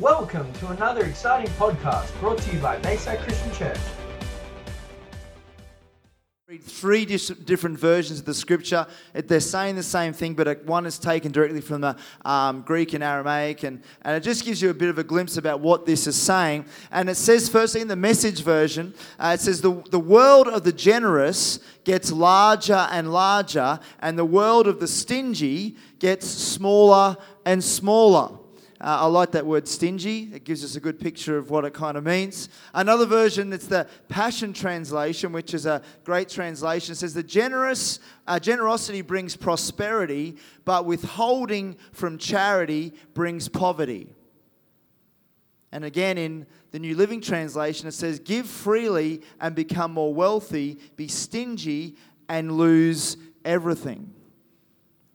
Welcome to another exciting podcast brought to you by Bayside Christian Church. Read three different versions of the scripture. They're saying the same thing, but one is taken directly from the um, Greek and Aramaic, and, and it just gives you a bit of a glimpse about what this is saying. And it says, firstly, in the message version, uh, it says, the, the world of the generous gets larger and larger, and the world of the stingy gets smaller and smaller. Uh, I like that word stingy. It gives us a good picture of what it kind of means. Another version, it's the Passion Translation, which is a great translation. Says, The generous, uh, generosity brings prosperity, but withholding from charity brings poverty. And again, in the New Living Translation, it says, Give freely and become more wealthy, be stingy and lose everything.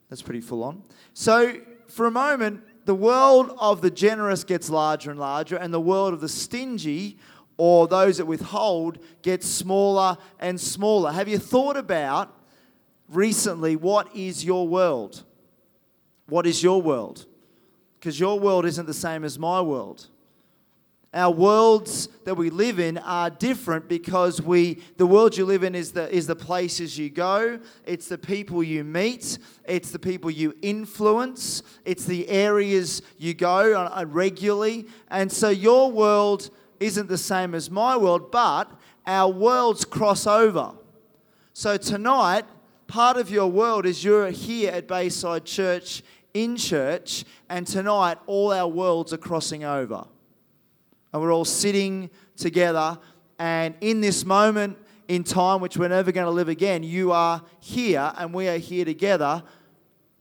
That's pretty full on. So, for a moment, the world of the generous gets larger and larger, and the world of the stingy or those that withhold gets smaller and smaller. Have you thought about recently what is your world? What is your world? Because your world isn't the same as my world. Our worlds that we live in are different because we the world you live in is the is the places you go, it's the people you meet, it's the people you influence, it's the areas you go on, on regularly. And so your world isn't the same as my world, but our worlds cross over. So tonight, part of your world is you're here at Bayside Church in church, and tonight all our worlds are crossing over and we're all sitting together. And in this moment in time, which we're never going to live again, you are here and we are here together.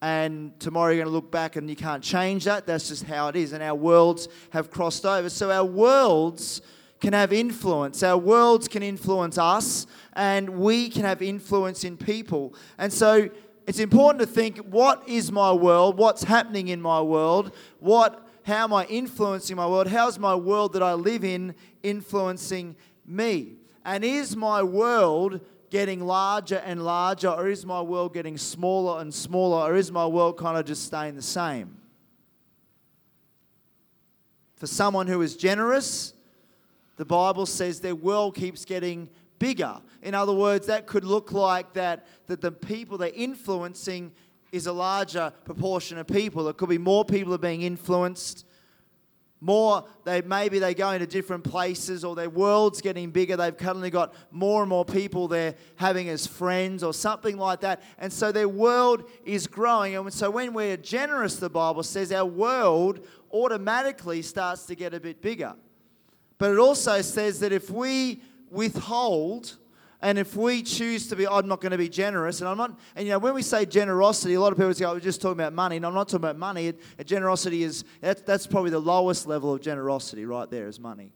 And tomorrow you're going to look back and you can't change that. That's just how it is. And our worlds have crossed over. So our worlds can have influence. Our worlds can influence us, and we can have influence in people. And so it's important to think what is my world? What's happening in my world? What how am I influencing my world? How's my world that I live in influencing me? And is my world getting larger and larger, or is my world getting smaller and smaller, or is my world kind of just staying the same? For someone who is generous, the Bible says their world keeps getting bigger. In other words, that could look like that, that the people they're influencing is a larger proportion of people. It could be more people are being influenced. More, they maybe they go into different places, or their world's getting bigger. They've suddenly got more and more people they're having as friends, or something like that. And so their world is growing. And so when we're generous, the Bible says our world automatically starts to get a bit bigger. But it also says that if we withhold, and if we choose to be, I'm not going to be generous, and I'm not, and you know, when we say generosity, a lot of people say, oh, we're just talking about money. And I'm not talking about money. It, generosity is, that's, that's probably the lowest level of generosity right there is money.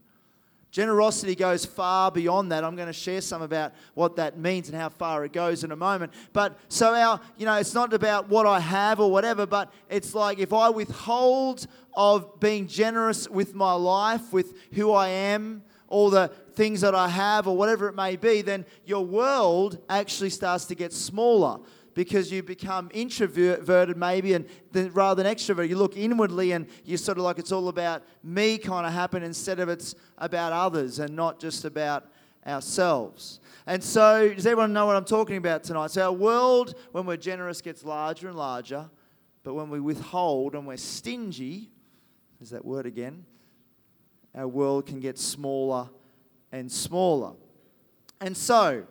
Generosity goes far beyond that. I'm going to share some about what that means and how far it goes in a moment. But so our, you know, it's not about what I have or whatever, but it's like if I withhold of being generous with my life, with who I am, all the things that I have, or whatever it may be, then your world actually starts to get smaller because you become introverted maybe and then rather than extrovert you look inwardly and you sort of like it's all about me kind of happen instead of it's about others and not just about ourselves. And so does everyone know what i'm talking about tonight? So our world when we're generous gets larger and larger but when we withhold and we're stingy there's that word again? Our world can get smaller and smaller. And so,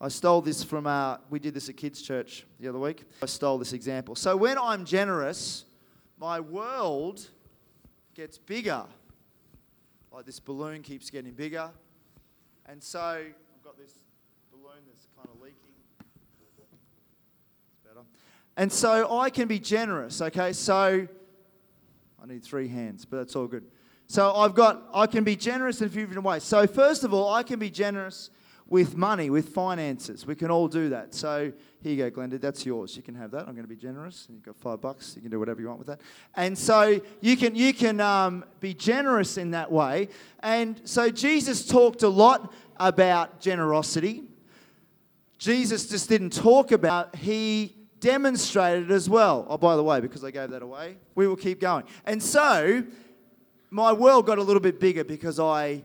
I stole this from our, we did this at kids' church the other week. I stole this example. So, when I'm generous, my world gets bigger. Like this balloon keeps getting bigger. And so, I've got this balloon that's kind of leaking. It's better. And so, I can be generous, okay? So, I need three hands, but that's all good. So I've got, I can be generous in a few different ways. So first of all, I can be generous with money, with finances. We can all do that. So here you go, Glenda, that's yours. You can have that. I'm going to be generous. You've got five bucks. You can do whatever you want with that. And so you can you can um, be generous in that way. And so Jesus talked a lot about generosity. Jesus just didn't talk about. He demonstrated as well. Oh, by the way, because I gave that away, we will keep going. And so my world got a little bit bigger because I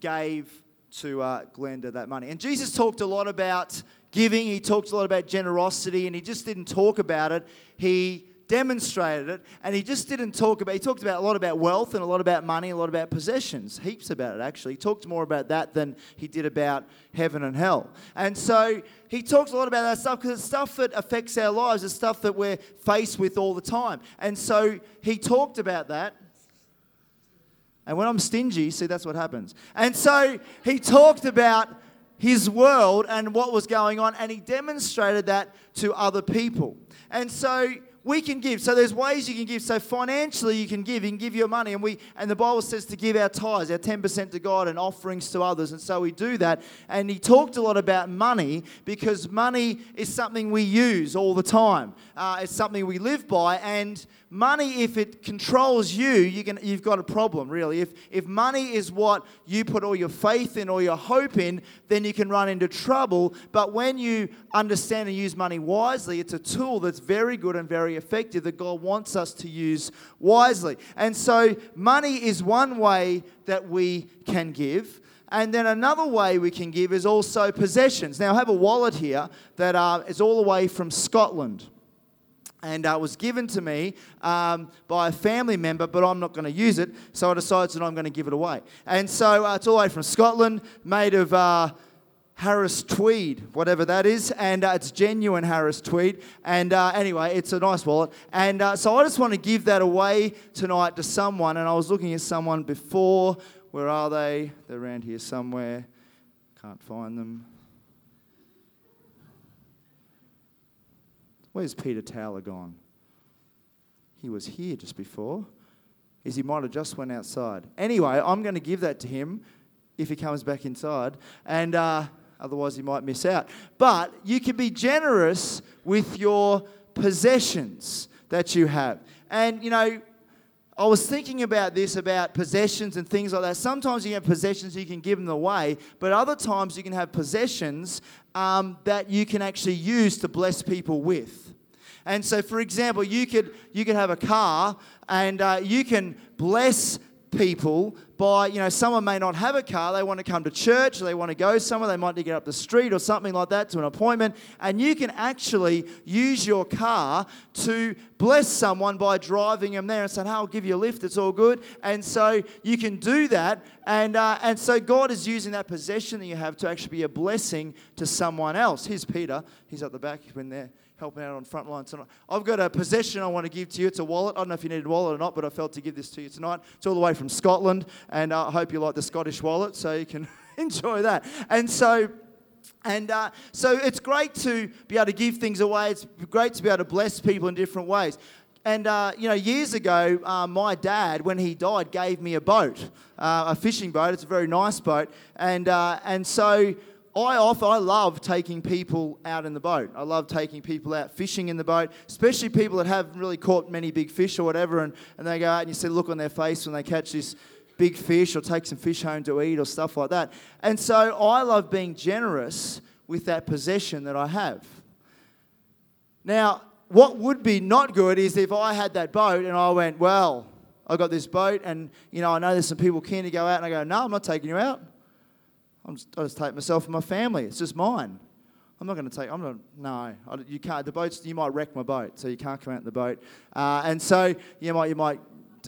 gave to uh, Glenda that money. And Jesus talked a lot about giving, he talked a lot about generosity, and he just didn't talk about it. He demonstrated it, and he just didn't talk about. He talked about a lot about wealth and a lot about money, a lot about possessions, heaps about it actually. He talked more about that than he did about heaven and hell. And so he talks a lot about that stuff because it's stuff that affects our lives. It's stuff that we're faced with all the time. And so he talked about that. And when I'm stingy, see, that's what happens. And so he talked about his world and what was going on, and he demonstrated that to other people. And so we can give. So there's ways you can give. So financially you can give. You can give your money. And we and the Bible says to give our tithes, our 10% to God and offerings to others. And so we do that. And he talked a lot about money because money is something we use all the time. Uh, it's something we live by. And money, if it controls you, you can, you've got a problem, really. If, if money is what you put all your faith in or your hope in, then you can run into trouble. But when you understand and use money wisely, it's a tool that's very good and very effective that God wants us to use wisely. And so, money is one way that we can give. And then another way we can give is also possessions. Now, I have a wallet here that uh, is all the way from Scotland and uh, was given to me um, by a family member, but I'm not going to use it, so I decided that I'm going to give it away. And so uh, it's all the way from Scotland, made of uh, Harris tweed, whatever that is, and uh, it's genuine Harris tweed. And uh, anyway, it's a nice wallet. And uh, so I just want to give that away tonight to someone. And I was looking at someone before. Where are they? They're around here somewhere. Can't find them. Where's Peter Towler gone? He was here just before. Is he might have just went outside. Anyway, I'm going to give that to him if he comes back inside, and uh, otherwise he might miss out. But you can be generous with your possessions that you have. And you know, I was thinking about this about possessions and things like that. Sometimes you have possessions you can give them away, but other times you can have possessions um, that you can actually use to bless people with. And so, for example, you could, you could have a car and uh, you can bless people by, you know, someone may not have a car, they want to come to church, they want to go somewhere, they might need to get up the street or something like that to an appointment, and you can actually use your car to bless someone by driving them there and saying, hey, I'll give you a lift, it's all good. And so you can do that, and, uh, and so God is using that possession that you have to actually be a blessing to someone else. Here's Peter, he's at the back, he's been there helping out on front line tonight. I've got a possession I want to give to you. It's a wallet. I don't know if you need a wallet or not, but I felt to give this to you tonight. It's all the way from Scotland, and uh, I hope you like the Scottish wallet, so you can enjoy that. And so. And uh, so it's great to be able to give things away. It's great to be able to bless people in different ways. And, uh, you know, years ago, uh, my dad, when he died, gave me a boat, uh, a fishing boat. It's a very nice boat. And, uh, and so I often, I love taking people out in the boat. I love taking people out fishing in the boat, especially people that haven't really caught many big fish or whatever, and, and they go out and you see look on their face when they catch this big fish or take some fish home to eat or stuff like that. And so I love being generous with that possession that I have. Now, what would be not good is if I had that boat and I went, well, I got this boat and, you know, I know there's some people keen to go out and I go, no, I'm not taking you out. I'm just, I just take myself and my family. It's just mine. I'm not going to take. I'm not. No, I, you can't. The boats. You might wreck my boat, so you can't come out in the boat. Uh, and so you might. You might.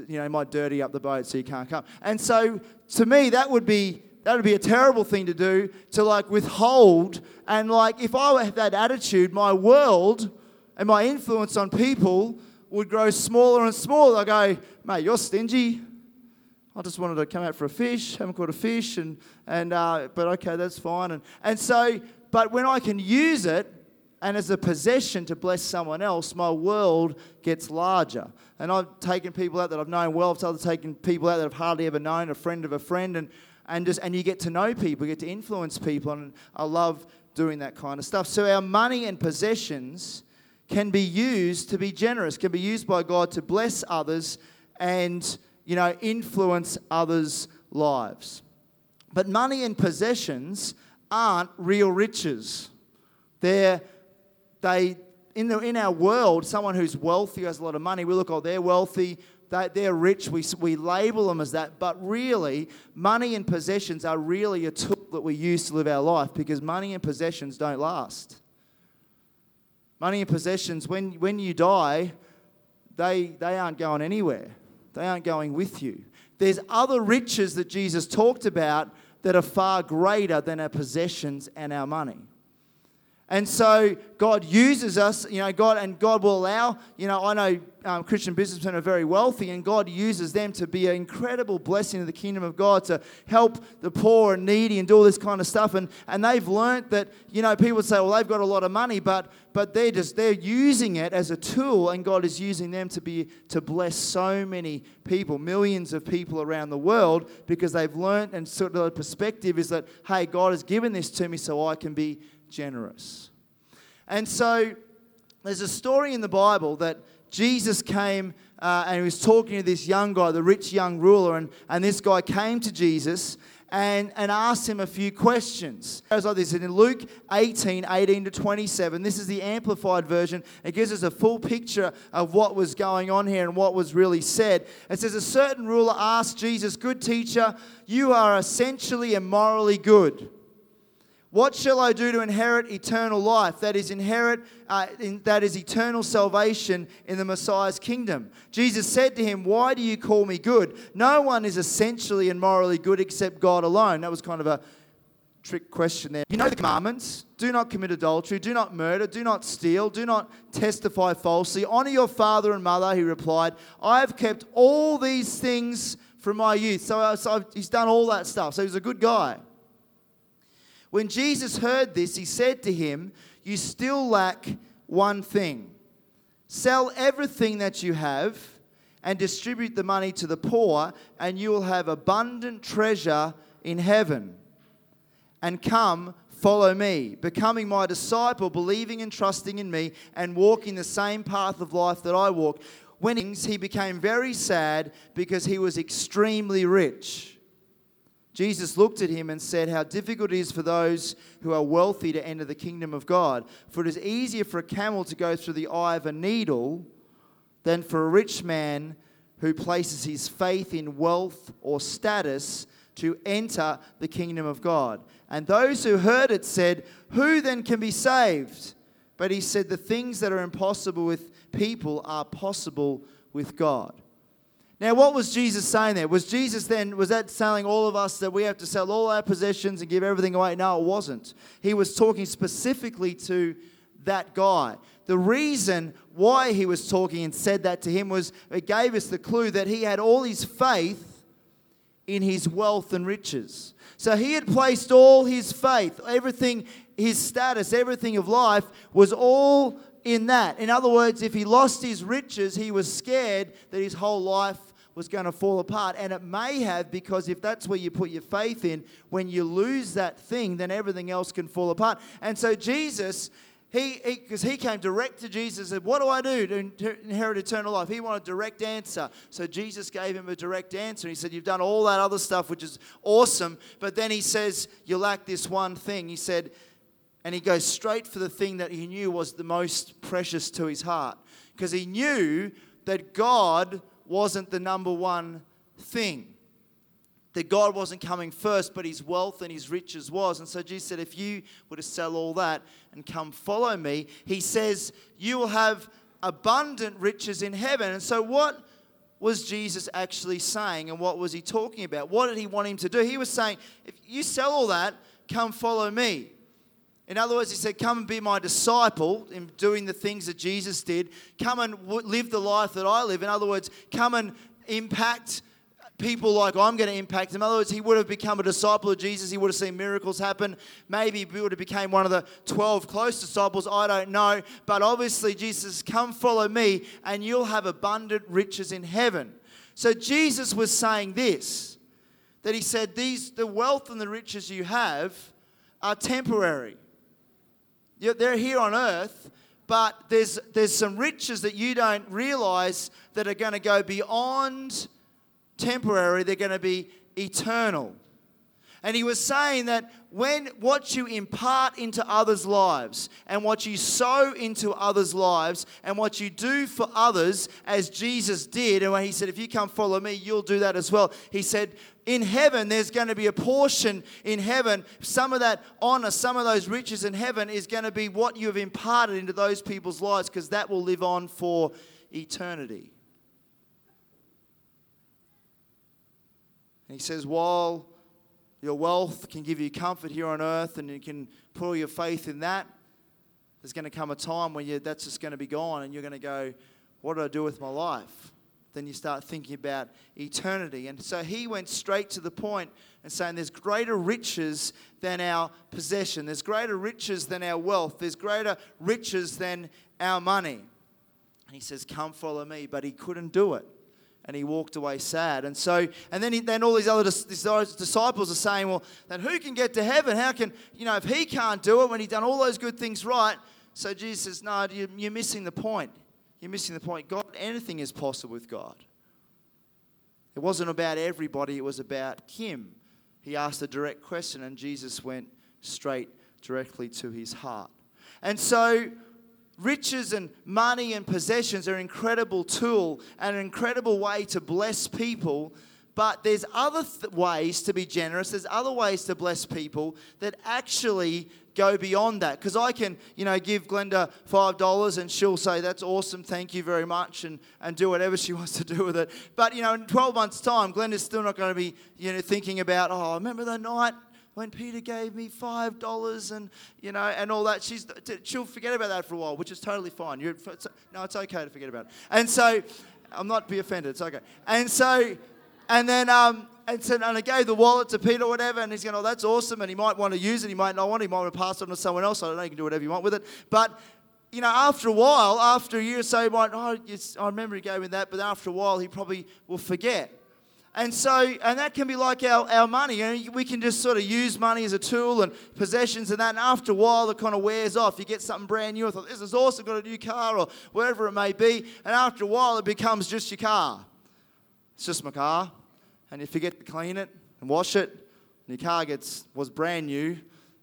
You know, you might dirty up the boat, so you can't come. And so, to me, that would be that would be a terrible thing to do to like withhold. And like, if I had that attitude, my world and my influence on people would grow smaller and smaller. I go, mate, you're stingy. I just wanted to come out for a fish, haven't caught a fish, and, and uh, but okay, that's fine. And, and so, but when I can use it, and as a possession to bless someone else, my world gets larger. And I've taken people out that I've known well, I've taken people out that I've hardly ever known, a friend of a friend, and, and, just, and you get to know people, you get to influence people, and I love doing that kind of stuff. So our money and possessions can be used to be generous, can be used by God to bless others and you know, influence others' lives. But money and possessions aren't real riches. They're, they, in, the, in our world, someone who's wealthy, who has a lot of money, we look, oh, they're wealthy. they, they're rich, we, we label them as that, but really, money and possessions are really a tool that we use to live our life because money and possessions don't last. Money and possessions, when, when you die, they, they aren't going anywhere. They aren't going with you. There's other riches that Jesus talked about that are far greater than our possessions and our money. And so God uses us, you know, God, and God will allow, you know, I know um, Christian businessmen are very wealthy, and God uses them to be an incredible blessing to the kingdom of God, to help the poor and needy and do all this kind of stuff. And, and they've learnt that, you know, people say, well, they've got a lot of money, but, but they're just, they're using it as a tool, and God is using them to be, to bless so many people, millions of people around the world, because they've learnt and sort of the perspective is that, hey, God has given this to me so I can be generous. And so there's a story in the Bible that Jesus came uh, and he was talking to this young guy, the rich young ruler, and, and this guy came to Jesus and, and asked him a few questions. It was like this in Luke 18, 18 to 27. This is the amplified version. It gives us a full picture of what was going on here and what was really said. It says, A certain ruler asked Jesus, Good teacher, you are essentially and morally good. What shall I do to inherit eternal life? That is, inherit, uh, in, that is eternal salvation in the Messiah's kingdom. Jesus said to him, Why do you call me good? No one is essentially and morally good except God alone. That was kind of a trick question there. You know the commandments do not commit adultery, do not murder, do not steal, do not testify falsely, honor your father and mother. He replied, I have kept all these things from my youth. So, uh, so he's done all that stuff. So he's a good guy. When Jesus heard this, he said to him, You still lack one thing. Sell everything that you have and distribute the money to the poor, and you will have abundant treasure in heaven. And come, follow me, becoming my disciple, believing and trusting in me, and walking the same path of life that I walk. When he became very sad because he was extremely rich. Jesus looked at him and said, How difficult it is for those who are wealthy to enter the kingdom of God. For it is easier for a camel to go through the eye of a needle than for a rich man who places his faith in wealth or status to enter the kingdom of God. And those who heard it said, Who then can be saved? But he said, The things that are impossible with people are possible with God. Now, what was Jesus saying there? Was Jesus then, was that telling all of us that we have to sell all our possessions and give everything away? No, it wasn't. He was talking specifically to that guy. The reason why he was talking and said that to him was it gave us the clue that he had all his faith in his wealth and riches. So he had placed all his faith, everything, his status, everything of life was all in that. In other words, if he lost his riches, he was scared that his whole life was going to fall apart. And it may have, because if that's where you put your faith in, when you lose that thing, then everything else can fall apart. And so Jesus, he because he, he, came direct to Jesus and said, What do I do to inherit eternal life? He wanted a direct answer. So Jesus gave him a direct answer. He said, You've done all that other stuff, which is awesome. But then he says, You lack this one thing. He said, and he goes straight for the thing that he knew was the most precious to his heart. Because he knew that God wasn't the number one thing. That God wasn't coming first, but his wealth and his riches was. And so Jesus said, If you were to sell all that and come follow me, he says, You will have abundant riches in heaven. And so, what was Jesus actually saying and what was he talking about? What did he want him to do? He was saying, If you sell all that, come follow me. In other words, he said, Come and be my disciple in doing the things that Jesus did. Come and live the life that I live. In other words, come and impact people like I'm going to impact. In other words, he would have become a disciple of Jesus. He would have seen miracles happen. Maybe he would have become one of the 12 close disciples. I don't know. But obviously, Jesus, come follow me and you'll have abundant riches in heaven. So Jesus was saying this, that he said, these, the wealth and the riches you have are temporary. They're here on earth, but there's, there's some riches that you don't realize that are going to go beyond temporary, they're going to be eternal. And he was saying that when what you impart into others' lives and what you sow into others' lives and what you do for others, as Jesus did, and when he said, If you come follow me, you'll do that as well. He said, in heaven, there's going to be a portion in heaven. Some of that honor, some of those riches in heaven is going to be what you have imparted into those people's lives because that will live on for eternity. And he says, while your wealth can give you comfort here on earth and you can put all your faith in that, there's going to come a time when you, that's just going to be gone and you're going to go, What do I do with my life? Then you start thinking about eternity. And so he went straight to the point and saying, There's greater riches than our possession, there's greater riches than our wealth, there's greater riches than our money. And he says, Come follow me. But he couldn't do it and he walked away sad. And so, and then, he, then all these other disciples are saying, well, then who can get to heaven? How can, you know, if he can't do it when he's done all those good things right? So Jesus says, no, you're missing the point. You're missing the point. God, anything is possible with God. It wasn't about everybody, it was about him. He asked a direct question, and Jesus went straight directly to his heart. And so, riches and money and possessions are an incredible tool and an incredible way to bless people but there's other th- ways to be generous. There's other ways to bless people that actually go beyond that. Because i can you know give glenda five dollars and she'll say that's awesome thank you very much and, and do whatever she wants to do with it. But you know in 12 months time glenda's still not going to be you know thinking about oh remember the night when Peter gave me five dollars and you know and all that. She's she'll forget about that for a while, which is totally fine. You're, no, it's okay to forget about it. And so, I'm not be offended. It's okay. And so, and then um. And, so, and I gave the wallet to Peter or whatever, and he's going, Oh, that's awesome. And he might want to use it, he might not want it, he might want to pass it on to someone else. I don't know, you can do whatever you want with it. But you know, after a while, after a year or so, he might, oh, I remember he gave me that, but after a while, he probably will forget. And so, and that can be like our, our money. You know, we can just sort of use money as a tool and possessions and that. And after a while, it kind of wears off. You get something brand new. I thought, this is awesome, got a new car or whatever it may be. And after a while, it becomes just your car. It's just my car. And you forget to clean it and wash it. And your car gets, was brand new.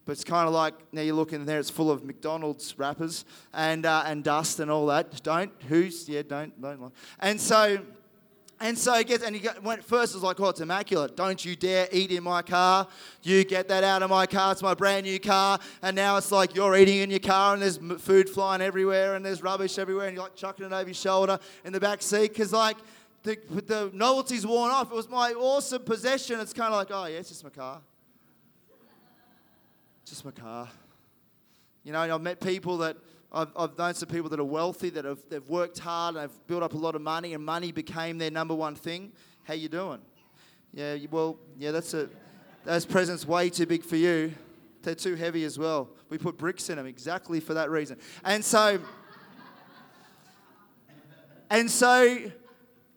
But it's kind of like now you look in there, it's full of McDonald's wrappers and, uh, and dust and all that. Don't, who's, yeah, don't, don't. And so, and so he gets, and he went first, it was like, oh, it's immaculate. Don't you dare eat in my car. You get that out of my car. It's my brand new car. And now it's like you're eating in your car and there's food flying everywhere and there's rubbish everywhere and you're like chucking it over your shoulder in the back seat because, like, the, the novelty's worn off. It was my awesome possession. It's kind of like, oh, yeah, it's just my car. Just my car. You know, I've met people that I've, I've known some people that are wealthy that have they've worked hard and have built up a lot of money, and money became their number one thing. How you doing? Yeah, well, yeah, that's a those presents way too big for you. They're too heavy as well. We put bricks in them exactly for that reason. And so, and so,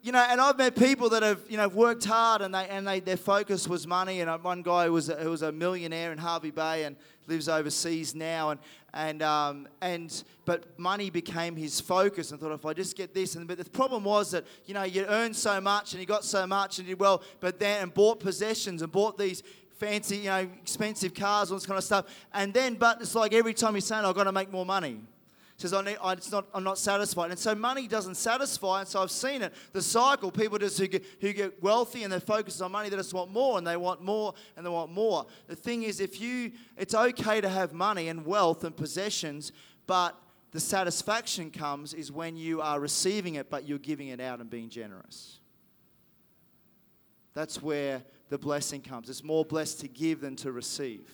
you know, and I've met people that have, you know, worked hard and they and they their focus was money. And uh, one guy was who was a millionaire in Hervey Bay and lives overseas now. And and um, and but money became his focus. And thought if I just get this, and but the problem was that you know you earned so much and you got so much and did well, but then and bought possessions and bought these fancy, you know, expensive cars, all this kind of stuff. And then, but it's like every time he's saying, I've got to make more money says, I need, I, it's not, I'm not satisfied. And so money doesn't satisfy. And so I've seen it, the cycle. People just who get, who get wealthy and they're focused on money, they just want more and they want more and they want more. The thing is, if you, it's okay to have money and wealth and possessions, but the satisfaction comes is when you are receiving it, but you're giving it out and being generous. That's where the blessing comes. It's more blessed to give than to receive.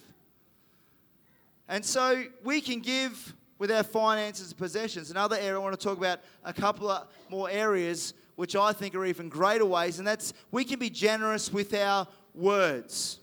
And so we can give with our finances and possessions. Another area I want to talk about a couple of more areas which I think are even greater ways, and that's we can be generous with our words.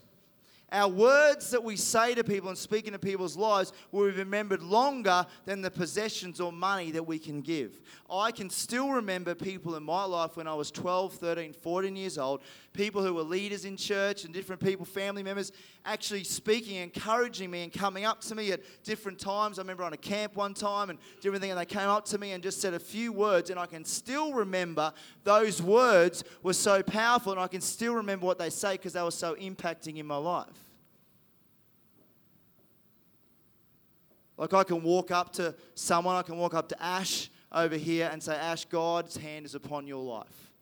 Our words that we say to people and speak into people's lives will be remembered longer than the possessions or money that we can give. I can still remember people in my life when I was 12, 13, 14 years old, people who were leaders in church and different people, family members, actually speaking, encouraging me, and coming up to me at different times. I remember on a camp one time and different things, and they came up to me and just said a few words, and I can still remember those words were so powerful, and I can still remember what they say because they were so impacting in my life. Like I can walk up to someone, I can walk up to Ash over here and say, Ash, God's hand is upon your life.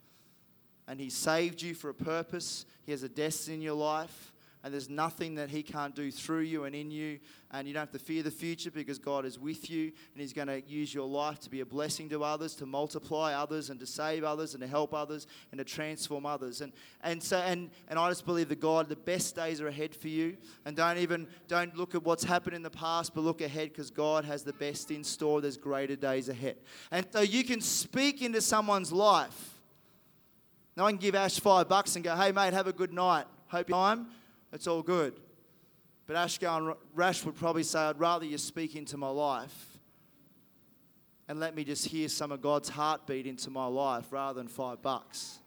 And He saved you for a purpose, He has a destiny in your life and there's nothing that He can't do through you and in you. And you don't have to fear the future because God is with you and He's going to use your life to be a blessing to others, to multiply others, and to save others, and to help others, and to transform others. And and so and and I just believe that God, the best days are ahead for you. And don't even don't look at what's happened in the past, but look ahead because God has the best in store. There's greater days ahead. And so you can speak into someone's life. Now I can give Ash five bucks and go, hey mate, have a good night. Hope you time it's all good. But Ashgar and Rash would probably say, I'd rather you speak into my life and let me just hear some of God's heartbeat into my life rather than five bucks.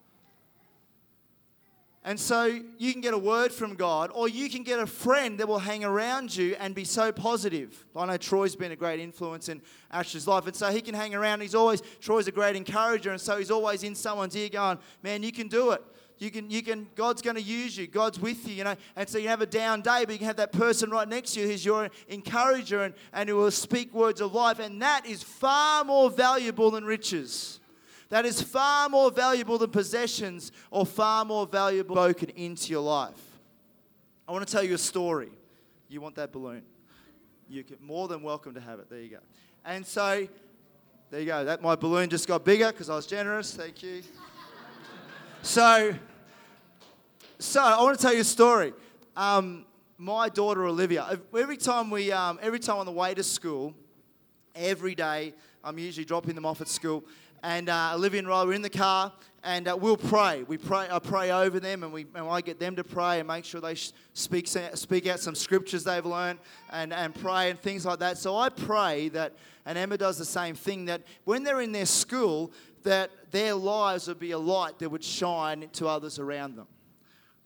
And so you can get a word from God, or you can get a friend that will hang around you and be so positive. I know Troy's been a great influence in Ash's life, and so he can hang around. He's always Troy's a great encourager, and so he's always in someone's ear going, "Man, you can do it. You can, you can, God's going to use you. God's with you, you know. And so you have a down day, but you can have that person right next to you who's your encourager and, and who will speak words of life. And that is far more valuable than riches. That is far more valuable than possessions or far more valuable spoken into your life. I want to tell you a story. You want that balloon? You're more than welcome to have it. There you go. And so, there you go. That my balloon just got bigger because I was generous. Thank you. So, so I want to tell you a story. Um, my daughter Olivia. Every time we, um, every time on the way to school, every day I'm usually dropping them off at school, and uh, Olivia and Riley we're in the car, and uh, we'll pray. We pray. I pray over them, and we and I get them to pray and make sure they speak speak out some scriptures they've learned, and and pray and things like that. So I pray that, and Emma does the same thing. That when they're in their school, that their lives would be a light that would shine to others around them.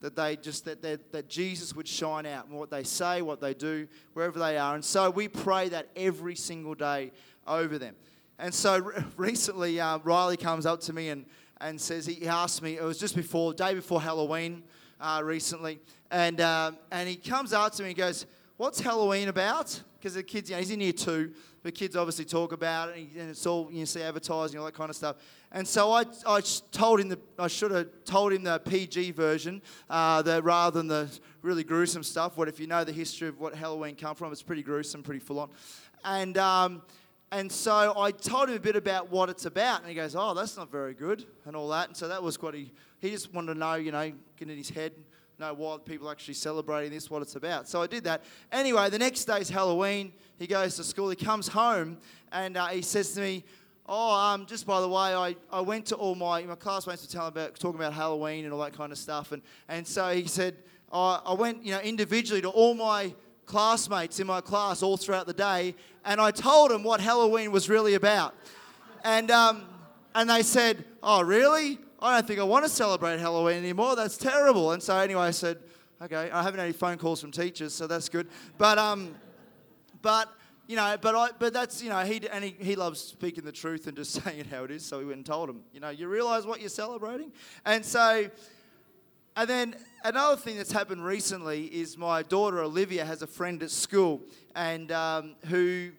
That they just that, that, that Jesus would shine out in what they say, what they do, wherever they are. And so we pray that every single day over them. And so recently, uh, Riley comes up to me and, and says, he asked me, it was just before, day before Halloween uh, recently, and, um, and he comes up to me and goes, What's Halloween about? Because the kids, you know, he's in year two, The kids obviously talk about it, and it's all you see advertising, all that kind of stuff. And so I, I told him the, I should have told him the PG version, uh, the, rather than the really gruesome stuff. What if you know the history of what Halloween come from? It's pretty gruesome, pretty full on. And um, and so I told him a bit about what it's about, and he goes, "Oh, that's not very good," and all that. And so that was what he he just wanted to know, you know, get in his head know why people are actually celebrating this, what it's about. So I did that. Anyway, the next day is Halloween. He goes to school. He comes home and uh, he says to me, Oh, um, just by the way, I, I went to all my, my classmates were telling about, talking about Halloween and all that kind of stuff. And, and so he said, oh, I went you know, individually to all my classmates in my class all throughout the day and I told them what Halloween was really about. And, um, and they said, Oh, really? I don't think I want to celebrate Halloween anymore. That's terrible. And so anyway, I said, okay, I haven't had any phone calls from teachers, so that's good. But um, but you know, but I, but that's you know, he and he, he loves speaking the truth and just saying it how it is. So he went and told him, you know, you realise what you're celebrating, and so. And then another thing that's happened recently is my daughter Olivia has a friend at school, and um, who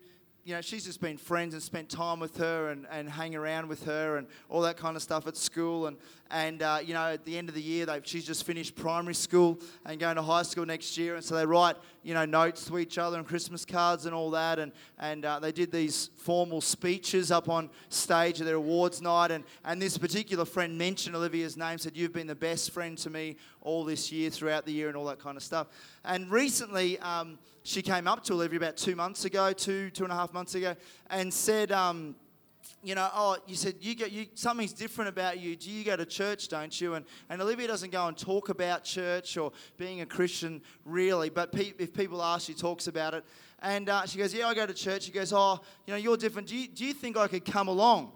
you know, she's just been friends and spent time with her and, and hang around with her and all that kind of stuff at school. And, and uh, you know, at the end of the year, they she's just finished primary school and going to high school next year. And so they write, you know, notes to each other and Christmas cards and all that. And, and uh, they did these formal speeches up on stage at their awards night. And, and this particular friend mentioned Olivia's name, said, You've been the best friend to me all this year, throughout the year, and all that kind of stuff. And recently, um, she came up to Olivia about two months ago, two, two and a half months ago, and said, um, you know, oh, you said you get you something's different about you. Do you go to church, don't you? And and Olivia doesn't go and talk about church or being a Christian really, but pe- if people ask, she talks about it. And uh, she goes, yeah, I go to church. She goes, oh, you know, you're different. Do you, do you think I could come along?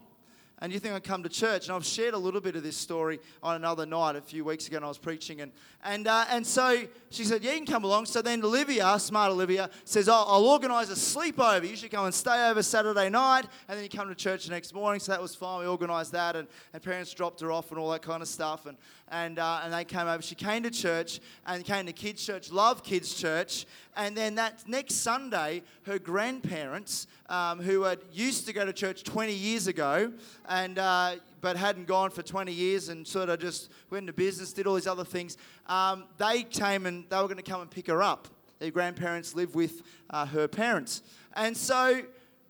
And you think I'd come to church. And I've shared a little bit of this story on another night a few weeks ago when I was preaching. And, and, uh, and so she said, Yeah, you can come along. So then Olivia, smart Olivia, says, oh, I'll organise a sleepover. You should come and stay over Saturday night, and then you come to church the next morning. So that was fine. We organised that, and, and parents dropped her off and all that kind of stuff. And, and, uh, and they came over. She came to church and came to kids' church, love kids' church. And then that next Sunday, her grandparents, um, who had used to go to church 20 years ago, and uh, but hadn't gone for 20 years and sort of just went into business, did all these other things, um, they came and they were going to come and pick her up. Their grandparents live with uh, her parents. And so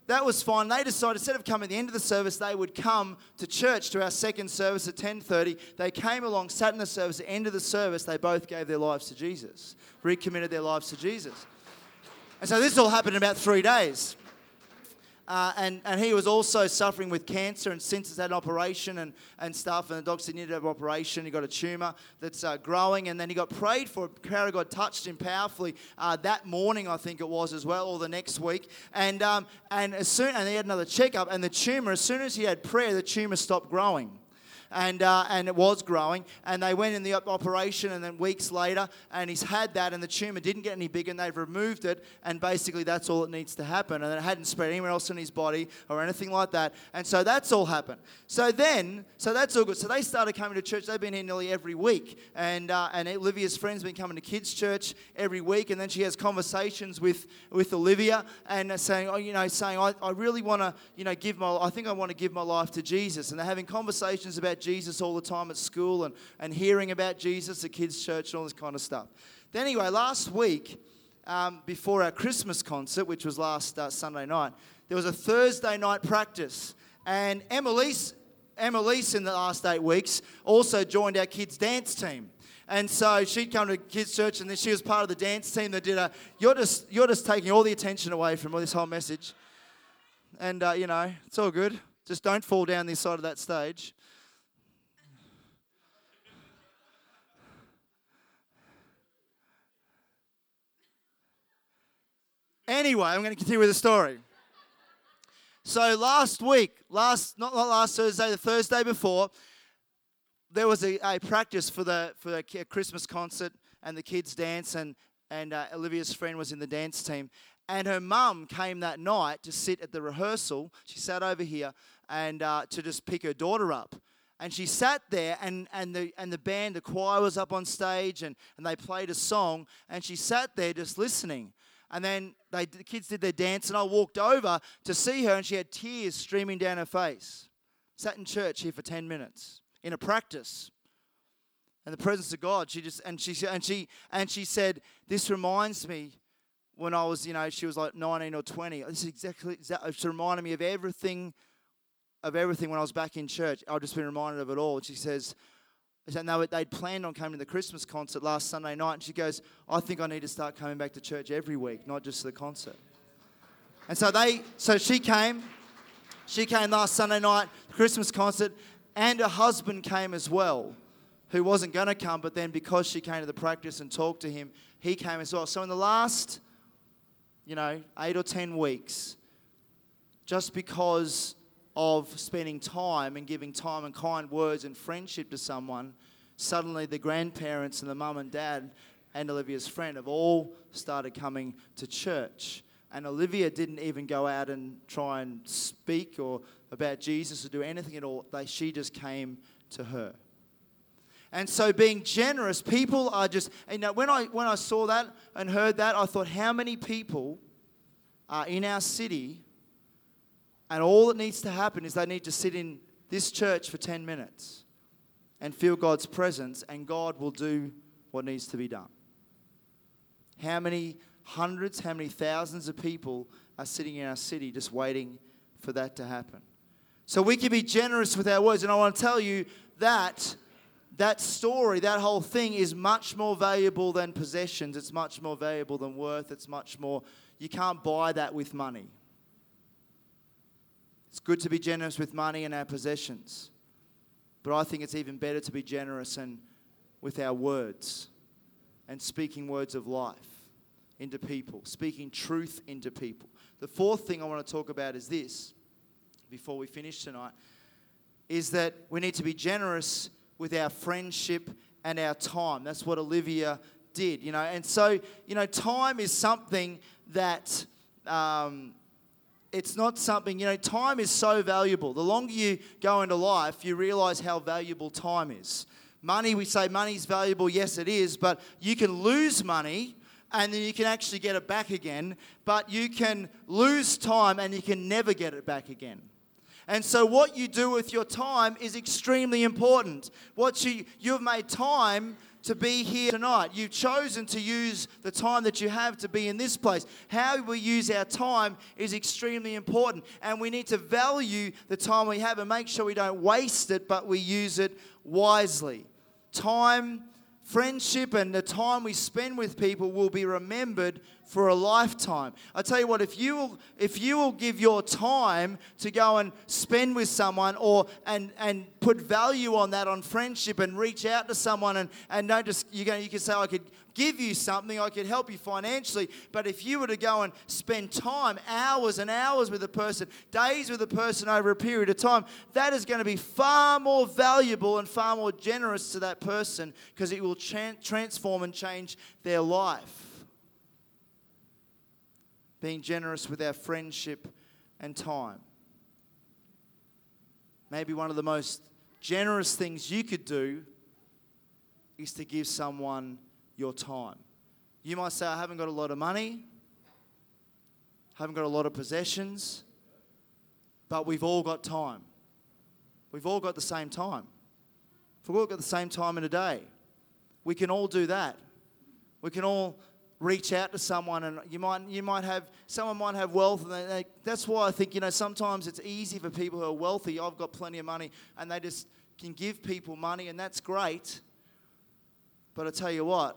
that was fine. They decided instead of coming at the end of the service, they would come to church to our second service at 10:30. They came along, sat in the service. At the end of the service, they both gave their lives to Jesus, recommitted their lives to Jesus. And so this all happened in about three days. Uh, and, and he was also suffering with cancer and since he's had an operation and, and stuff and the doctor said he needed an operation he got a tumour that's uh, growing and then he got prayed for power of god touched him powerfully uh, that morning i think it was as well or the next week. And, um, and as soon and he had another checkup and the tumour as soon as he had prayer the tumour stopped growing and, uh, and it was growing. And they went in the operation, and then weeks later, and he's had that, and the tumor didn't get any bigger, and they've removed it, and basically that's all that needs to happen. And it hadn't spread anywhere else in his body or anything like that. And so that's all happened. So then, so that's all good. So they started coming to church. They've been here nearly every week, and uh, and Olivia's friends been coming to kids' church every week, and then she has conversations with with Olivia and saying, oh, you know, saying, I, I really want to, you know, give my, I think I want to give my life to Jesus, and they're having conversations about Jesus all the time at school and, and hearing about Jesus at kids' church and all this kind of stuff. Then, anyway, last week, um, before our Christmas concert, which was last uh, Sunday night, there was a Thursday night practice. And Emily's, Emily's in the last eight weeks also joined our kids' dance team. And so she'd come to kids' church, and then she was part of the dance team that did a. You're just you're just taking all the attention away from this whole message, and uh, you know it's all good. Just don't fall down this side of that stage. Anyway, I'm going to continue with the story. So last week, last not, not last Thursday, the Thursday before, there was a, a practice for the for the Christmas concert and the kids dance, and and uh, Olivia's friend was in the dance team, and her mum came that night to sit at the rehearsal. She sat over here and uh, to just pick her daughter up. And she sat there, and, and, the, and the band, the choir was up on stage, and, and they played a song. And she sat there just listening. And then they, the kids did their dance, and I walked over to see her, and she had tears streaming down her face. Sat in church here for 10 minutes in a practice. And the presence of God, she just and she and she and she said, "This reminds me when I was, you know, she was like 19 or 20. This is exactly, it's reminded me of everything, of everything when I was back in church. I've just been reminded of it all." And she says, they they'd planned on coming to the Christmas concert last Sunday night. And she goes, I think I need to start coming back to church every week, not just the concert. And so they, so she came. She came last Sunday night, Christmas concert, and her husband came as well, who wasn't going to come, but then because she came to the practice and talked to him, he came as well. So in the last, you know, eight or ten weeks, just because of spending time and giving time and kind words and friendship to someone, suddenly the grandparents and the mum and dad and Olivia's friend have all started coming to church. And Olivia didn't even go out and try and speak or about Jesus or do anything at all. They, she just came to her. And so being generous, people are just, you know, when I, when I saw that and heard that, I thought, how many people are in our city and all that needs to happen is they need to sit in this church for 10 minutes and feel God's presence, and God will do what needs to be done. How many hundreds, how many thousands of people are sitting in our city just waiting for that to happen? So we can be generous with our words. And I want to tell you that that story, that whole thing is much more valuable than possessions. It's much more valuable than worth. It's much more, you can't buy that with money. It's good to be generous with money and our possessions. But I think it's even better to be generous and with our words and speaking words of life into people, speaking truth into people. The fourth thing I want to talk about is this before we finish tonight is that we need to be generous with our friendship and our time. That's what Olivia did, you know. And so, you know, time is something that um, it's not something, you know, time is so valuable. The longer you go into life, you realize how valuable time is. Money, we say money's valuable, yes, it is, but you can lose money and then you can actually get it back again, but you can lose time and you can never get it back again. And so, what you do with your time is extremely important. What you, you've made time to be here tonight. You've chosen to use the time that you have to be in this place. How we use our time is extremely important, and we need to value the time we have and make sure we don't waste it, but we use it wisely. Time friendship and the time we spend with people will be remembered for a lifetime. I tell you what, if you will, if you will give your time to go and spend with someone or and and put value on that on friendship and reach out to someone and and don't just you can you can say I could give you something, I could help you financially. But if you were to go and spend time, hours and hours with a person, days with a person over a period of time, that is going to be far more valuable and far more generous to that person because it will tra- transform and change their life. Being generous with our friendship and time. Maybe one of the most generous things you could do is to give someone your time. You might say, I haven't got a lot of money, haven't got a lot of possessions, but we've all got time. We've all got the same time. If We've all got the same time in a day. We can all do that. We can all reach out to someone and you might you might have someone might have wealth and they, they, that's why I think you know sometimes it's easy for people who are wealthy I've got plenty of money and they just can give people money and that's great but I tell you what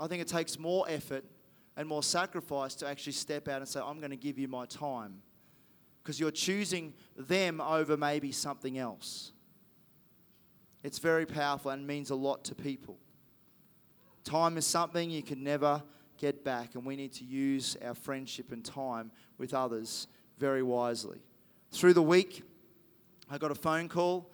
I think it takes more effort and more sacrifice to actually step out and say, I'm going to give you my time. Because you're choosing them over maybe something else. It's very powerful and means a lot to people. Time is something you can never get back, and we need to use our friendship and time with others very wisely. Through the week, I got a phone call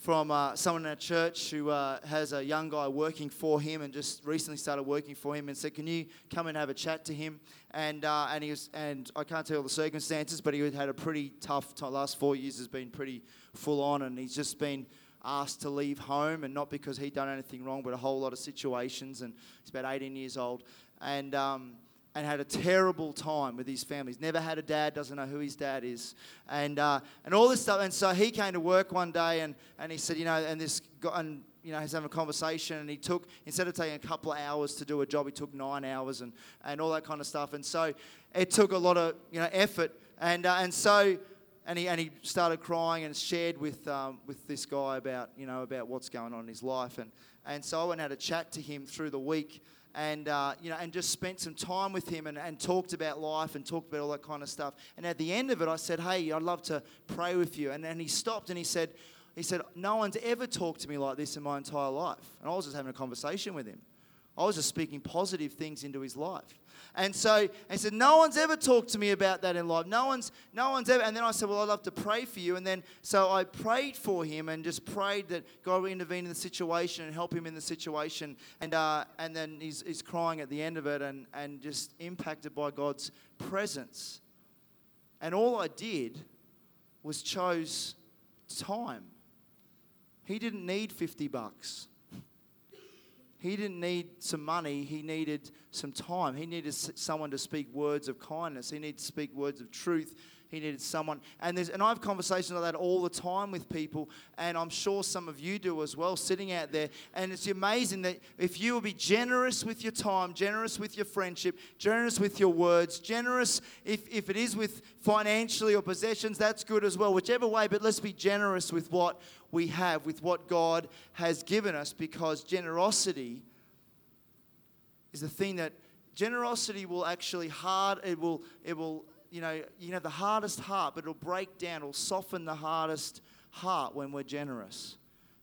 from uh, someone in our church who uh, has a young guy working for him and just recently started working for him and said, "Can you come and have a chat to him?" And uh, and he was and I can't tell all the circumstances, but he had a pretty tough last four years has been pretty full on, and he's just been asked to leave home and not because he'd done anything wrong, but a whole lot of situations. And he's about 18 years old, and. Um, and had a terrible time with his family. He's never had a dad, doesn't know who his dad is, and uh, and all this stuff. And so he came to work one day, and, and he said, you know, and this guy, and you know, he's having a conversation, and he took instead of taking a couple of hours to do a job, he took nine hours, and and all that kind of stuff. And so it took a lot of you know effort, and uh, and so. And he, and he started crying and shared with, um, with this guy about, you know, about what's going on in his life. And, and so I went and had a chat to him through the week and uh, you know, and just spent some time with him and, and talked about life and talked about all that kind of stuff. And at the end of it, I said, "Hey, I'd love to pray with you." And then he stopped and he said, "He said, no one's ever talked to me like this in my entire life." And I was just having a conversation with him. I was just speaking positive things into his life. And so he said, No one's ever talked to me about that in life. No one's, no one's ever. And then I said, Well, I'd love to pray for you. And then so I prayed for him and just prayed that God would intervene in the situation and help him in the situation. And, uh, and then he's, he's crying at the end of it and, and just impacted by God's presence. And all I did was chose time. He didn't need 50 bucks. He didn't need some money, he needed some time. He needed someone to speak words of kindness, he needed to speak words of truth. He needed someone. And, there's, and I have conversations like that all the time with people, and I'm sure some of you do as well, sitting out there. And it's amazing that if you will be generous with your time, generous with your friendship, generous with your words, generous if, if it is with financially or possessions, that's good as well, whichever way, but let's be generous with what we have, with what God has given us, because generosity is the thing that generosity will actually hard it will it will you know you can have the hardest heart but it'll break down it'll soften the hardest heart when we're generous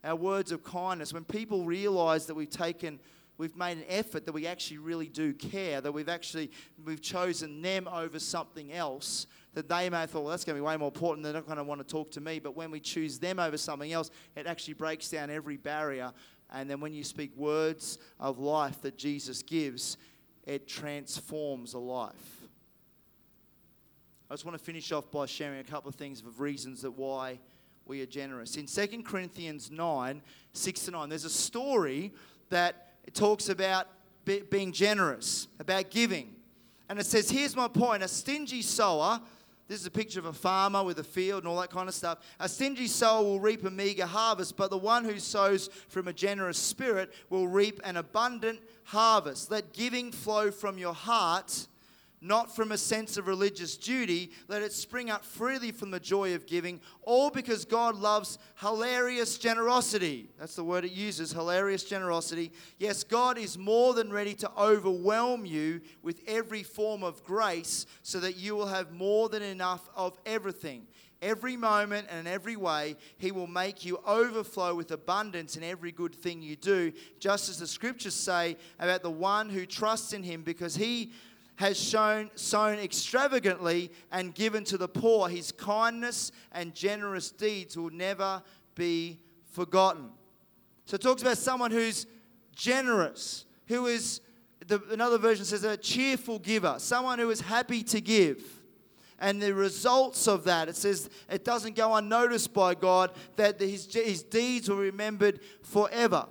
our words of kindness when people realize that we've taken we've made an effort that we actually really do care that we've actually we've chosen them over something else that they may have thought, well, that's going to be way more important. They're not going to want to talk to me. But when we choose them over something else, it actually breaks down every barrier. And then when you speak words of life that Jesus gives, it transforms a life. I just want to finish off by sharing a couple of things of reasons that why we are generous. In 2 Corinthians 9, 6 to 9, there's a story that talks about being generous, about giving. And it says, Here's my point a stingy sower, this is a picture of a farmer with a field and all that kind of stuff. A stingy sower will reap a meager harvest, but the one who sows from a generous spirit will reap an abundant harvest. Let giving flow from your heart not from a sense of religious duty. Let it spring up freely from the joy of giving, all because God loves hilarious generosity. That's the word it uses hilarious generosity. Yes, God is more than ready to overwhelm you with every form of grace so that you will have more than enough of everything. Every moment and in every way, He will make you overflow with abundance in every good thing you do, just as the scriptures say about the one who trusts in Him, because He has shown, sown extravagantly and given to the poor. His kindness and generous deeds will never be forgotten. So it talks about someone who's generous, who is, the, another version says, a cheerful giver, someone who is happy to give. And the results of that, it says it doesn't go unnoticed by God, that his, his deeds be remembered forever.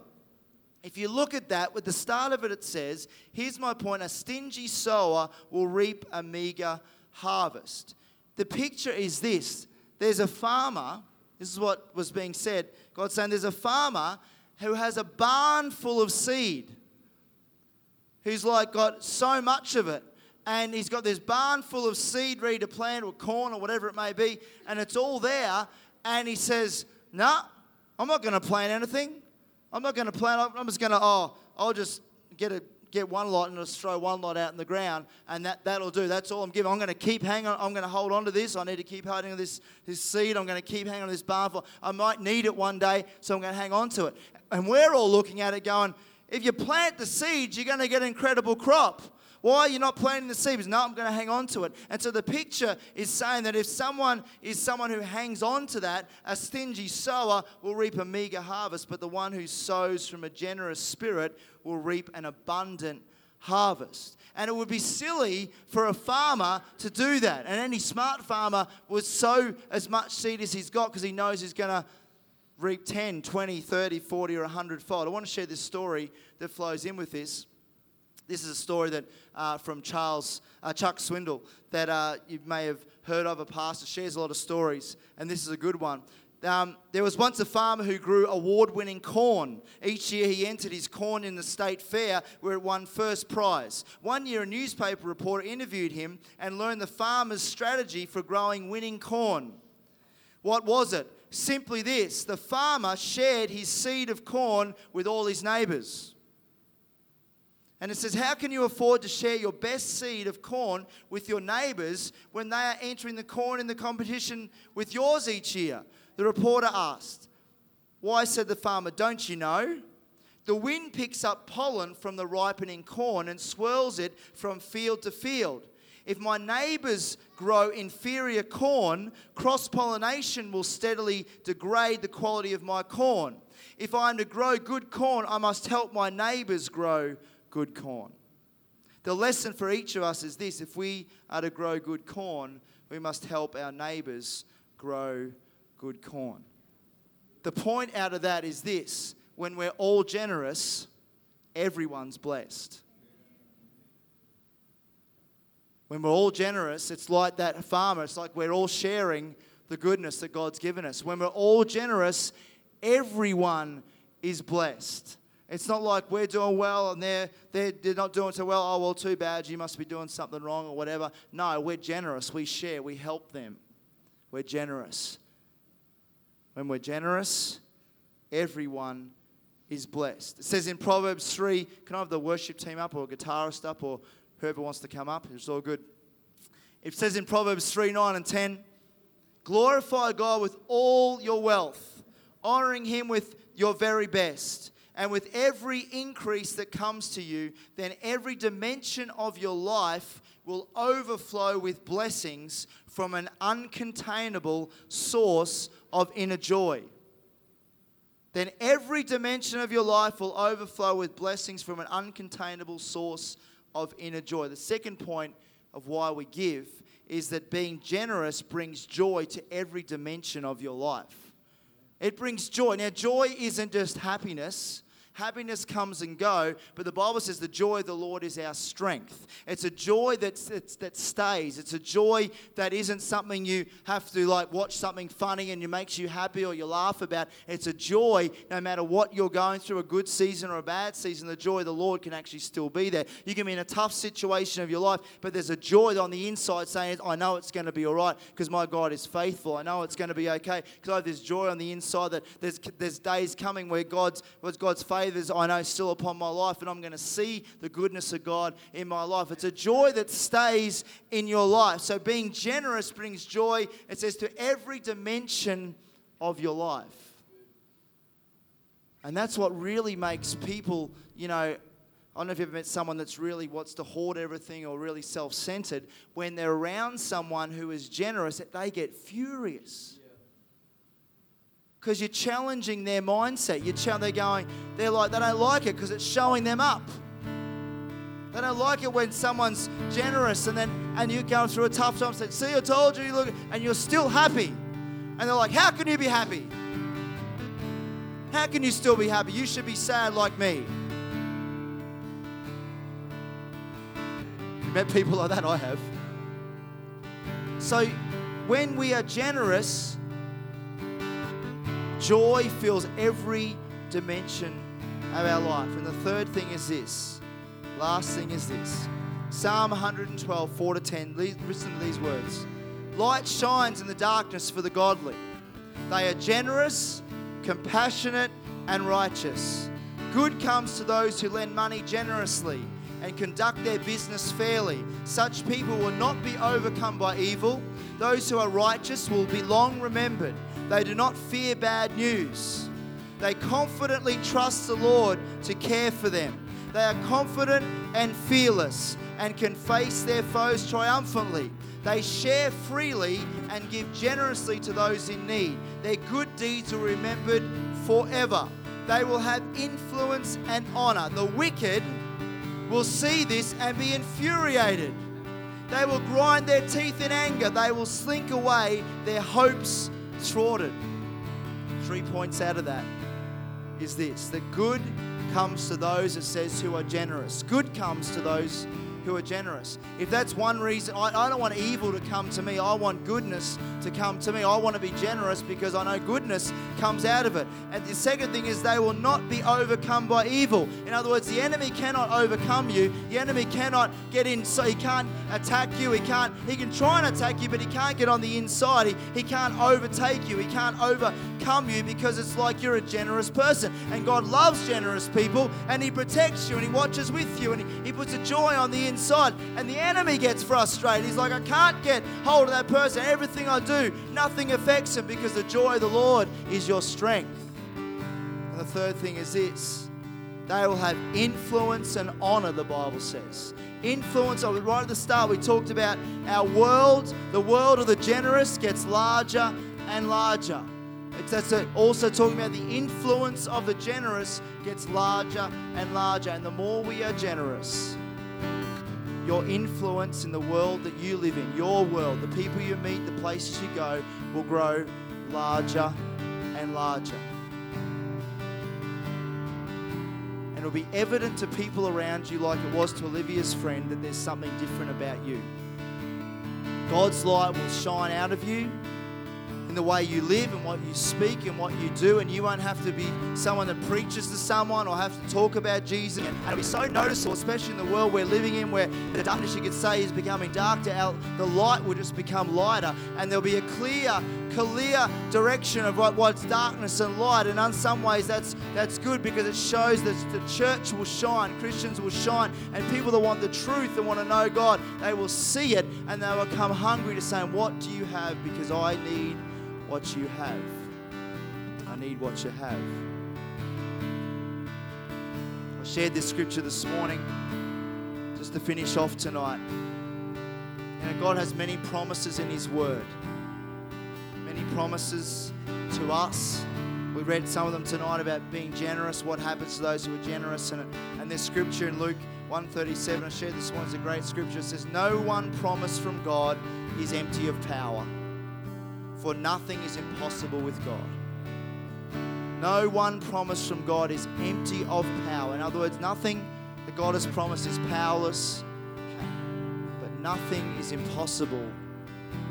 If you look at that, with the start of it, it says, Here's my point a stingy sower will reap a meager harvest. The picture is this there's a farmer, this is what was being said. God's saying there's a farmer who has a barn full of seed, who's like got so much of it. And he's got this barn full of seed ready to plant or corn or whatever it may be, and it's all there. And he says, No, nah, I'm not going to plant anything. I'm not going to plant. I'm just going to, oh, I'll just get a get one lot and just throw one lot out in the ground, and that, that'll do. That's all I'm giving. I'm going to keep hanging. I'm going to hold on to this. I need to keep holding on this, this seed. I'm going to keep hanging on this barn for. I might need it one day, so I'm going to hang on to it. And we're all looking at it going, if you plant the seeds, you're going to get an incredible crop. Why are you not planting the seeds? No, I'm going to hang on to it. And so the picture is saying that if someone is someone who hangs on to that, a stingy sower will reap a meager harvest, but the one who sows from a generous spirit will reap an abundant harvest. And it would be silly for a farmer to do that. And any smart farmer would sow as much seed as he's got because he knows he's going to reap 10, 20, 30, 40, or 100 fold. I want to share this story that flows in with this. This is a story that uh, from Charles uh, Chuck Swindoll that uh, you may have heard of. A pastor shares a lot of stories, and this is a good one. Um, there was once a farmer who grew award winning corn. Each year he entered his corn in the state fair where it won first prize. One year a newspaper reporter interviewed him and learned the farmer's strategy for growing winning corn. What was it? Simply this the farmer shared his seed of corn with all his neighbours. And it says, How can you afford to share your best seed of corn with your neighbours when they are entering the corn in the competition with yours each year? The reporter asked. Why, said the farmer, don't you know? The wind picks up pollen from the ripening corn and swirls it from field to field. If my neighbours grow inferior corn, cross pollination will steadily degrade the quality of my corn. If I am to grow good corn, I must help my neighbours grow good corn. The lesson for each of us is this if we are to grow good corn, we must help our neighbours grow good corn. The point out of that is this when we're all generous, everyone's blessed. When we're all generous, it's like that farmer, it's like we're all sharing the goodness that God's given us. When we're all generous, everyone is blessed. It's not like we're doing well and they're, they're, not doing so well. Oh, well, too bad. You must be doing something wrong or whatever. No, we're generous. We share. We help them. We're generous. When we're generous, everyone is blessed. It says in Proverbs 3, can I have the worship team up or guitarist up or whoever wants to come up? It's all good. It says in Proverbs 3, 9 and 10, glorify God with all your wealth, honoring him with your very best And with every increase that comes to you, then every dimension of your life will overflow with blessings from an uncontainable source of inner joy. Then every dimension of your life will overflow with blessings from an uncontainable source of inner joy. The second point of why we give is that being generous brings joy to every dimension of your life. It brings joy. Now, joy isn't just happiness. Happiness comes and go, but the Bible says the joy of the Lord is our strength. It's a joy that's, that stays. It's a joy that isn't something you have to like watch something funny and it makes you happy or you laugh about. It's a joy no matter what you're going through, a good season or a bad season, the joy of the Lord can actually still be there. You can be in a tough situation of your life, but there's a joy on the inside saying, I know it's going to be all right because my God is faithful. I know it's going to be okay because I have this joy on the inside that there's, there's days coming where God's, where God's favors I know still upon my life, and I'm going to see the goodness of God in my life. It's a joy that stays in your life. So being generous brings joy, it says, to every dimension of your life. And that's what really makes people, you know, I don't know if you've ever met someone that's really wants to hoard everything or really self centered. When they're around someone who is generous, they get furious because you're challenging their mindset. You're ch- they're going, they're like, they don't like it because it's showing them up. They don't like it when someone's generous and then and you're going through a tough time. Say, see, I told you, you look, and you're still happy. And they're like, how can you be happy? How can you still be happy? You should be sad like me. You met people like that? I have. So when we are generous, Joy fills every dimension of our life. And the third thing is this. Last thing is this. Psalm 112, 4 to 10. Listen to these words. Light shines in the darkness for the godly. They are generous, compassionate, and righteous. Good comes to those who lend money generously and conduct their business fairly. Such people will not be overcome by evil. Those who are righteous will be long remembered. They do not fear bad news. They confidently trust the Lord to care for them. They are confident and fearless and can face their foes triumphantly. They share freely and give generously to those in need. Their good deeds are remembered forever. They will have influence and honor. The wicked will see this and be infuriated. They will grind their teeth in anger. They will slink away. Their hopes thwarted. Three points out of that is this that good comes to those, it says, who are generous. Good comes to those who are generous. If that's one reason, I, I, don't want evil to come to me. I want goodness to come to me. I want to be generous because I know goodness comes out of it. And the second thing is they will not be overcome by evil. In other words, the enemy cannot overcome you. The enemy cannot get in, so he can't attack you. He can't, he can try and attack you, but he can't get on the inside. He, he can't overtake you. He can't overcome you because it's like you're a generous person. And God loves generous people and he protects you and he watches with you and he, he puts a joy on the inside inside. And the enemy gets frustrated. He's like, I can't get hold of that person. Everything I do, nothing affects him because the joy of the Lord is your strength. And the third thing is this they will have influence and honor, the Bible says. Influence, right at the start, we talked about our world, the world of the generous gets larger and larger. It's also talking about the influence of the generous gets larger and larger. And the more we are generous, your influence in the world that you live in, your world, the people you meet, the places you go, will grow larger and larger. And it'll be evident to people around you, like it was to Olivia's friend, that there's something different about you. God's light will shine out of you the way you live and what you speak and what you do. And you won't have to be someone that preaches to someone or have to talk about Jesus. And it'll be so noticeable, especially in the world we're living in where the darkness, you could say, is becoming darker. the light will just become lighter. And there'll be a clear, clear direction of what, what's darkness and light. And in some ways, that's, that's good because it shows that the church will shine, Christians will shine, and people that want the truth and want to know God, they will see it and they will come hungry to say, What do you have? Because I need what you have. I need what you have. I shared this scripture this morning just to finish off tonight. You know, God has many promises in His Word, many promises to us. We read some of them tonight about being generous, what happens to those who are generous. And, and this scripture in Luke 137, I shared this one, it's a great scripture. It says, No one promise from God is empty of power, for nothing is impossible with God. No one promise from God is empty of power. In other words, nothing that God has promised is powerless, but nothing is impossible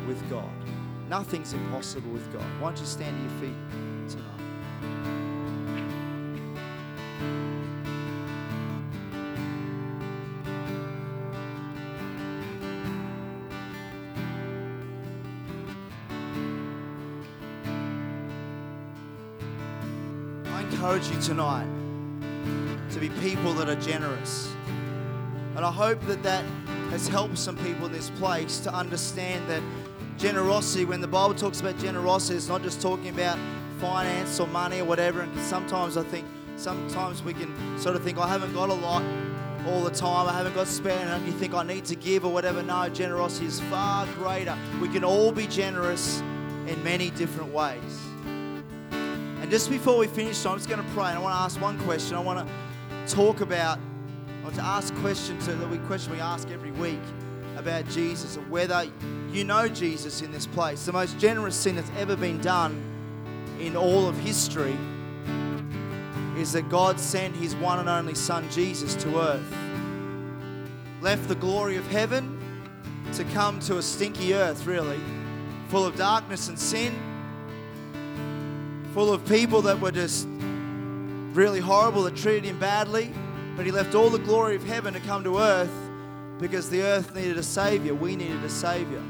with God. Nothing's impossible with God. Why don't you stand to your feet encourage you tonight to be people that are generous. And I hope that that has helped some people in this place to understand that generosity, when the Bible talks about generosity, it's not just talking about finance or money or whatever. And sometimes I think, sometimes we can sort of think, I haven't got a lot all the time, I haven't got spare, and you think I need to give or whatever. No, generosity is far greater. We can all be generous in many different ways. And just before we finish, I'm just going to pray. And I want to ask one question. I want to talk about, I want to ask questions that we question we ask every week about Jesus and whether you know Jesus in this place. The most generous thing that's ever been done in all of history is that God sent his one and only Son Jesus to earth, left the glory of heaven to come to a stinky earth, really, full of darkness and sin full of people that were just really horrible, that treated him badly. But he left all the glory of heaven to come to earth because the earth needed a savior. We needed a savior.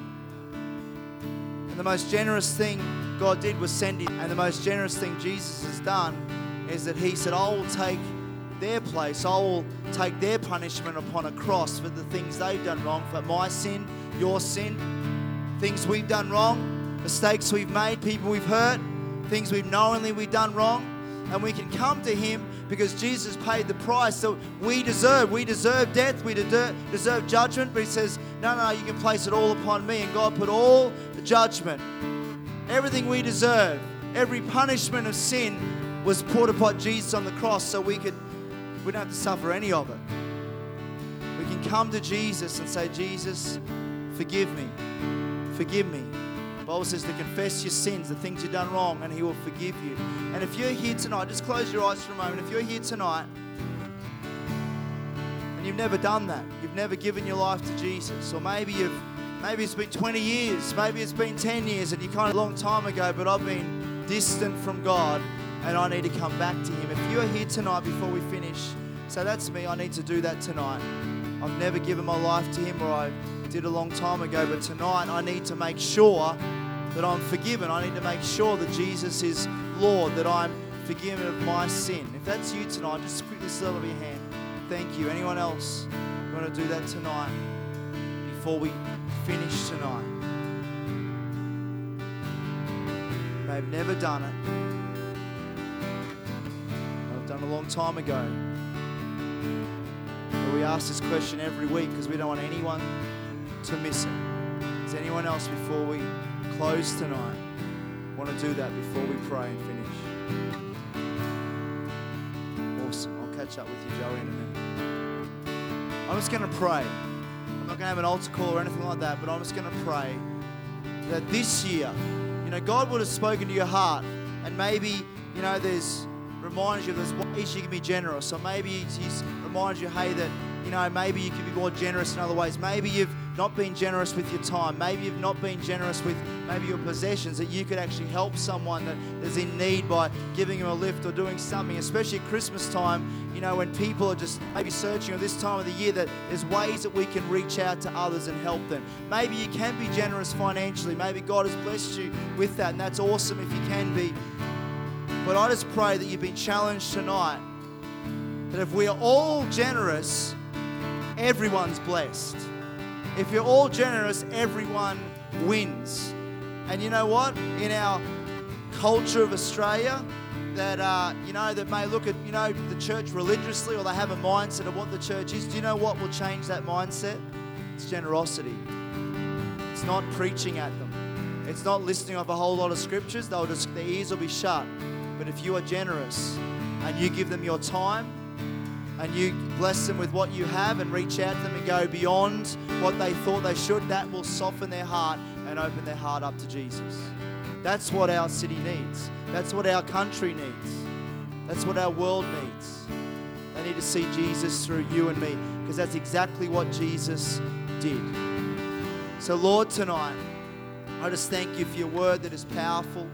And the most generous thing God did was send him. And the most generous thing Jesus has done is that he said, I will take their place. I will take their punishment upon a cross for the things they've done wrong, for my sin, your sin, things we've done wrong, mistakes we've made, people we've hurt things we've knowingly we've done wrong and we can come to him because jesus paid the price. That we deserve we deserve death we deserve judgment but he says no no you can place it all upon me and god put all the judgment. Everything we deserve every punishment of sin was put upon jesus on the cross so we could we don't have to suffer any of it. We can come to jesus and say jesus forgive me. Forgive me Bible says to confess your sins, the things you've done wrong, and He will forgive you. And if you're here tonight, just close your eyes for a moment. If you're here tonight and you've never done that, you've never given your life to Jesus, or maybe you've maybe it's been 20 years, maybe it's been 10 years, and you kind of a long time ago, but I've been distant from God and I need to come back to Him. If you're here tonight before we finish, so that's me, I need to do that tonight. I've never given my life to Him, or I did a long time ago, but tonight I need to make sure that I'm forgiven. I need to make sure that Jesus is Lord, that I'm forgiven of my sin. If that's you tonight, just quickly slip up your hand. Thank you. Anyone else want to do that tonight before we finish tonight? They've never done it. I've done a long time ago. But we ask this question every week because we don't want anyone to miss it. Is anyone else before we close tonight want to do that before we pray and finish? Awesome. I'll catch up with you, Joey, in a minute. I'm just going to pray. I'm not going to have an altar call or anything like that, but I'm just going to pray that this year, you know, God would have spoken to your heart, and maybe, you know, there's reminds you there's ways you can be generous, or maybe He's reminds you, hey, that you know, maybe you could be more generous in other ways. Maybe you've not been generous with your time. Maybe you've not been generous with maybe your possessions that you could actually help someone that is in need by giving them a lift or doing something, especially at Christmas time, you know, when people are just maybe searching at this time of the year that there's ways that we can reach out to others and help them. Maybe you can be generous financially. Maybe God has blessed you with that, and that's awesome if you can be. But I just pray that you've been challenged tonight that if we are all generous, everyone's blessed. If you're all generous, everyone wins. And you know what? In our culture of Australia, that uh, you know that may look at you know the church religiously or they have a mindset of what the church is. Do you know what will change that mindset? It's generosity. It's not preaching at them. It's not listening off a whole lot of scriptures. They'll just their ears will be shut. But if you are generous and you give them your time and you bless them with what you have and reach out to them and go beyond what they thought they should, that will soften their heart and open their heart up to Jesus. That's what our city needs. That's what our country needs. That's what our world needs. They need to see Jesus through you and me because that's exactly what Jesus did. So, Lord, tonight, I just thank you for your word that is powerful.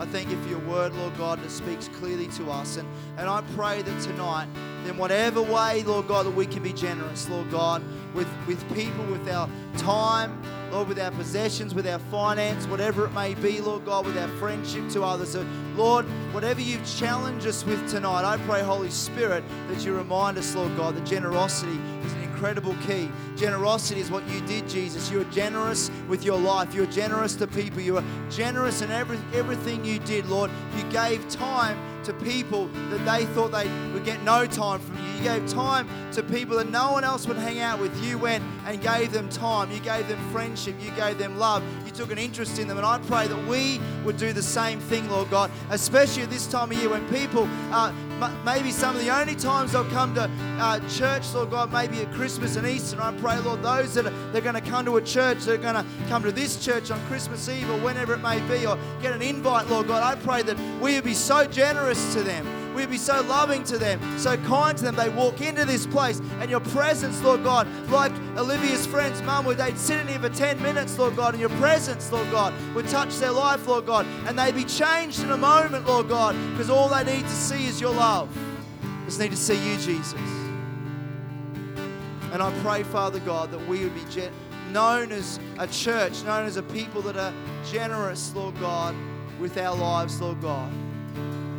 I thank you for your word, Lord God, that speaks clearly to us. And, and I pray that tonight, in whatever way, Lord God, that we can be generous, Lord God, with, with people, with our time, Lord, with our possessions, with our finance, whatever it may be, Lord God, with our friendship to others. So, Lord, whatever you've challenged us with tonight, I pray, Holy Spirit, that you remind us, Lord God, that generosity is an incredible key. Generosity is what you did, Jesus. You were generous with your life. You were generous to people. You were generous in every, everything you did, Lord. You gave time to people that they thought they would get no time from you. You gave time to people that no one else would hang out with. You went and gave them time. You gave them friendship. You gave them love. You took an interest in them. And I pray that we would do the same thing, Lord God, especially at this time of year when people, m- maybe some of the only times they'll come to uh, church, Lord God, maybe at Christmas and Easter. And I pray, Lord, those that are, they're going to come to a church, they're going to come to this church on Christmas Eve or whenever it may be, or get an invite, Lord God. I pray that we would be so generous to them. We'd be so loving to them, so kind to them. They walk into this place and your presence, Lord God, like Olivia's friend's mum, would they'd sit in here for 10 minutes, Lord God, and your presence, Lord God, would touch their life, Lord God, and they'd be changed in a moment, Lord God, because all they need to see is your love. Just need to see you, Jesus. And I pray, Father God, that we would be gen- known as a church, known as a people that are generous, Lord God, with our lives, Lord God.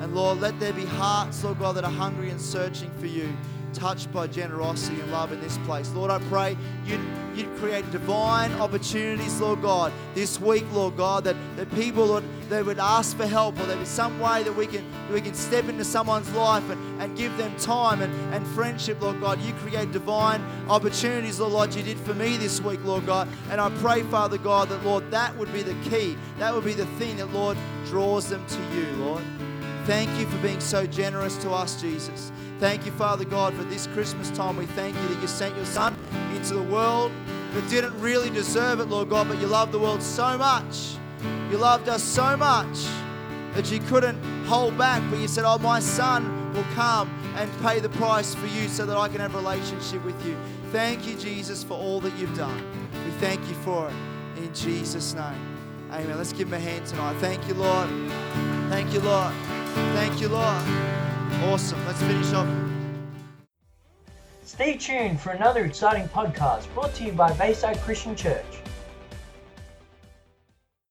And Lord, let there be hearts, Lord God, that are hungry and searching for you, touched by generosity and love in this place. Lord, I pray you'd, you'd create divine opportunities, Lord God, this week, Lord God, that, that people would, they would ask for help or there be some way that we can, that we can step into someone's life and, and give them time and, and friendship, Lord God. You create divine opportunities, Lord, like you did for me this week, Lord God. And I pray, Father God, that, Lord, that would be the key. That would be the thing that, Lord, draws them to you, Lord. Thank you for being so generous to us, Jesus. Thank you, Father God, for this Christmas time. We thank you that you sent your Son into the world that didn't really deserve it, Lord God, but you loved the world so much. You loved us so much that you couldn't hold back, but you said, Oh, my Son will come and pay the price for you so that I can have a relationship with you. Thank you, Jesus, for all that you've done. We thank you for it in Jesus' name. Amen. Let's give him a hand tonight. Thank you, Lord. Thank you, Lord. Thank you, Lord. Awesome. Let's finish off. Stay tuned for another exciting podcast brought to you by Bayside Christian Church.